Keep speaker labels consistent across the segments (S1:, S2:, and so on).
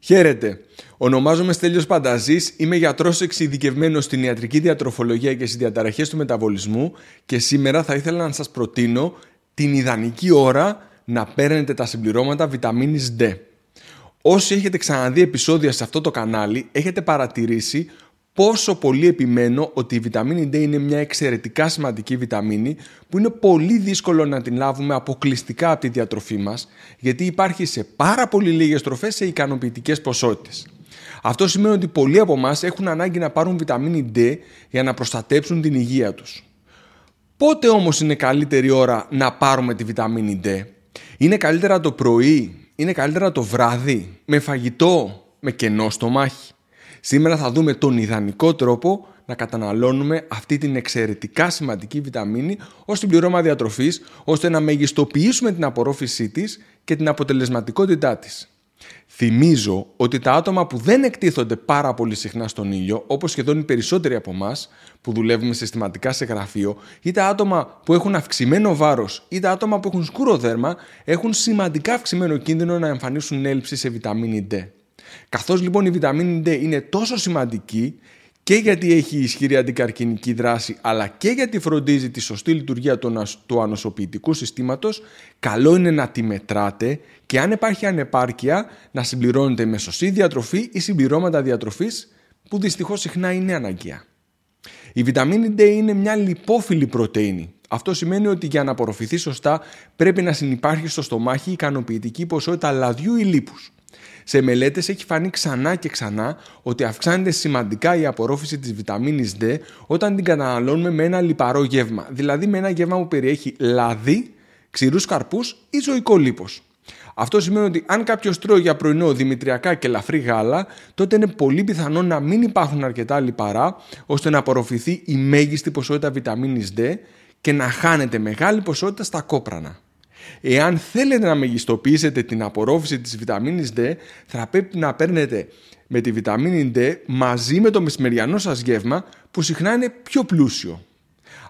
S1: Χαίρετε. Ονομάζομαι Στέλιος Πανταζής, είμαι γιατρός εξειδικευμένος στην ιατρική διατροφολογία και στις διαταραχές του μεταβολισμού και σήμερα θα ήθελα να σας προτείνω την ιδανική ώρα να παίρνετε τα συμπληρώματα βιταμίνης D. Όσοι έχετε ξαναδεί επεισόδια σε αυτό το κανάλι, έχετε παρατηρήσει πόσο πολύ επιμένω ότι η βιταμίνη D είναι μια εξαιρετικά σημαντική βιταμίνη που είναι πολύ δύσκολο να την λάβουμε αποκλειστικά από τη διατροφή μας γιατί υπάρχει σε πάρα πολύ λίγες τροφές σε ικανοποιητικές ποσότητες. Αυτό σημαίνει ότι πολλοί από εμάς έχουν ανάγκη να πάρουν βιταμίνη D για να προστατέψουν την υγεία τους. Πότε όμως είναι καλύτερη ώρα να πάρουμε τη βιταμίνη D? Είναι καλύτερα το πρωί, είναι καλύτερα το βράδυ, με φαγητό, με κενό στομάχι. Σήμερα θα δούμε τον ιδανικό τρόπο να καταναλώνουμε αυτή την εξαιρετικά σημαντική βιταμίνη ως συμπληρώμα διατροφής, ώστε να μεγιστοποιήσουμε την απορρόφησή της και την αποτελεσματικότητά της. Θυμίζω ότι τα άτομα που δεν εκτίθονται πάρα πολύ συχνά στον ήλιο, όπως σχεδόν οι περισσότεροι από εμάς που δουλεύουμε συστηματικά σε γραφείο, ή τα άτομα που έχουν αυξημένο βάρος ή τα άτομα που έχουν σκούρο δέρμα, έχουν σημαντικά αυξημένο κίνδυνο να εμφανίσουν έλλειψη σε βιταμίνη D. Καθώς λοιπόν η βιταμίνη D είναι τόσο σημαντική και γιατί έχει ισχυρή αντικαρκυνική δράση αλλά και γιατί φροντίζει τη σωστή λειτουργία του ανοσοποιητικού συστήματος καλό είναι να τη μετράτε και αν υπάρχει ανεπάρκεια να συμπληρώνετε με σωστή διατροφή ή συμπληρώματα διατροφής που δυστυχώς συχνά είναι αναγκαία. Η βιταμίνη D είναι μια λιπόφιλη πρωτεΐνη. Αυτό σημαίνει ότι για να απορροφηθεί σωστά πρέπει να συνεπάρχει στο στομάχι ικανοποιητική ποσότητα λαδιού ή λίπους. Σε μελέτες έχει φανεί ξανά και ξανά ότι αυξάνεται σημαντικά η απορρόφηση της βιταμίνης D όταν την καταναλώνουμε με ένα λιπαρό γεύμα, δηλαδή με ένα γεύμα που περιέχει λαδί, ξηρούς καρπούς ή ζωικό λίπος. Αυτό σημαίνει ότι αν κάποιος τρώει για πρωινό δημητριακά και ελαφρύ γάλα, τότε είναι πολύ πιθανό να μην υπάρχουν αρκετά λιπαρά ώστε να απορροφηθεί η μέγιστη ποσότητα βιταμίνης D και να χάνεται μεγάλη ποσότητα στα κόπρανα. Εάν θέλετε να μεγιστοποιήσετε την απορρόφηση της βιταμίνης D, θα πρέπει να παίρνετε με τη βιταμίνη D μαζί με το μεσημεριανό σας γεύμα που συχνά είναι πιο πλούσιο.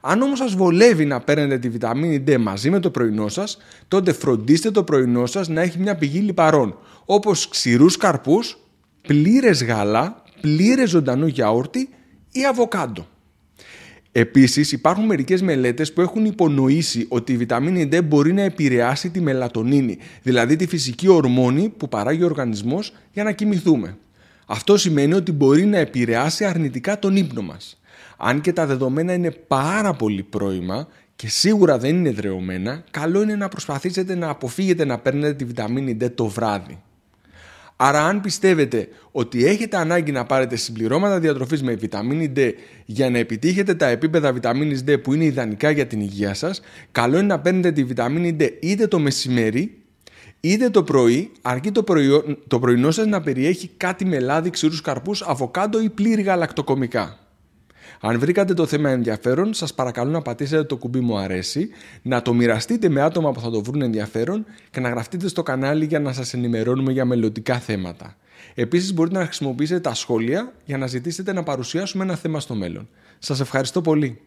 S1: Αν όμως σας βολεύει να παίρνετε τη βιταμίνη D μαζί με το πρωινό σας, τότε φροντίστε το πρωινό σας να έχει μια πηγή λιπαρών, όπως ξηρούς καρπούς, πλήρες γάλα, πλήρες ζωντανό γιαούρτι ή αβοκάντο. Επίσης υπάρχουν μερικές μελέτες που έχουν υπονοήσει ότι η βιταμίνη D μπορεί να επηρεάσει τη μελατονίνη, δηλαδή τη φυσική ορμόνη που παράγει ο οργανισμός για να κοιμηθούμε. Αυτό σημαίνει ότι μπορεί να επηρεάσει αρνητικά τον ύπνο μας. Αν και τα δεδομένα είναι πάρα πολύ πρώιμα και σίγουρα δεν είναι δρεωμένα, καλό είναι να προσπαθήσετε να αποφύγετε να παίρνετε τη βιταμίνη D το βράδυ. Άρα αν πιστεύετε ότι έχετε ανάγκη να πάρετε συμπληρώματα διατροφής με βιταμίνη D για να επιτύχετε τα επίπεδα βιταμίνης D που είναι ιδανικά για την υγεία σας, καλό είναι να παίρνετε τη βιταμίνη D είτε το μεσημέρι είτε το πρωί, αρκεί το, πρωί, το πρωινό σας να περιέχει κάτι με λάδι, ξηρούς καρπούς, αβοκάντο ή πλήρη γαλακτοκομικά. Αν βρήκατε το θέμα ενδιαφέρον, σας παρακαλώ να πατήσετε το κουμπί μου αρέσει, να το μοιραστείτε με άτομα που θα το βρουν ενδιαφέρον και να γραφτείτε στο κανάλι για να σας ενημερώνουμε για μελλοντικά θέματα. Επίσης μπορείτε να χρησιμοποιήσετε τα σχόλια για να ζητήσετε να παρουσιάσουμε ένα θέμα στο μέλλον. Σας ευχαριστώ πολύ.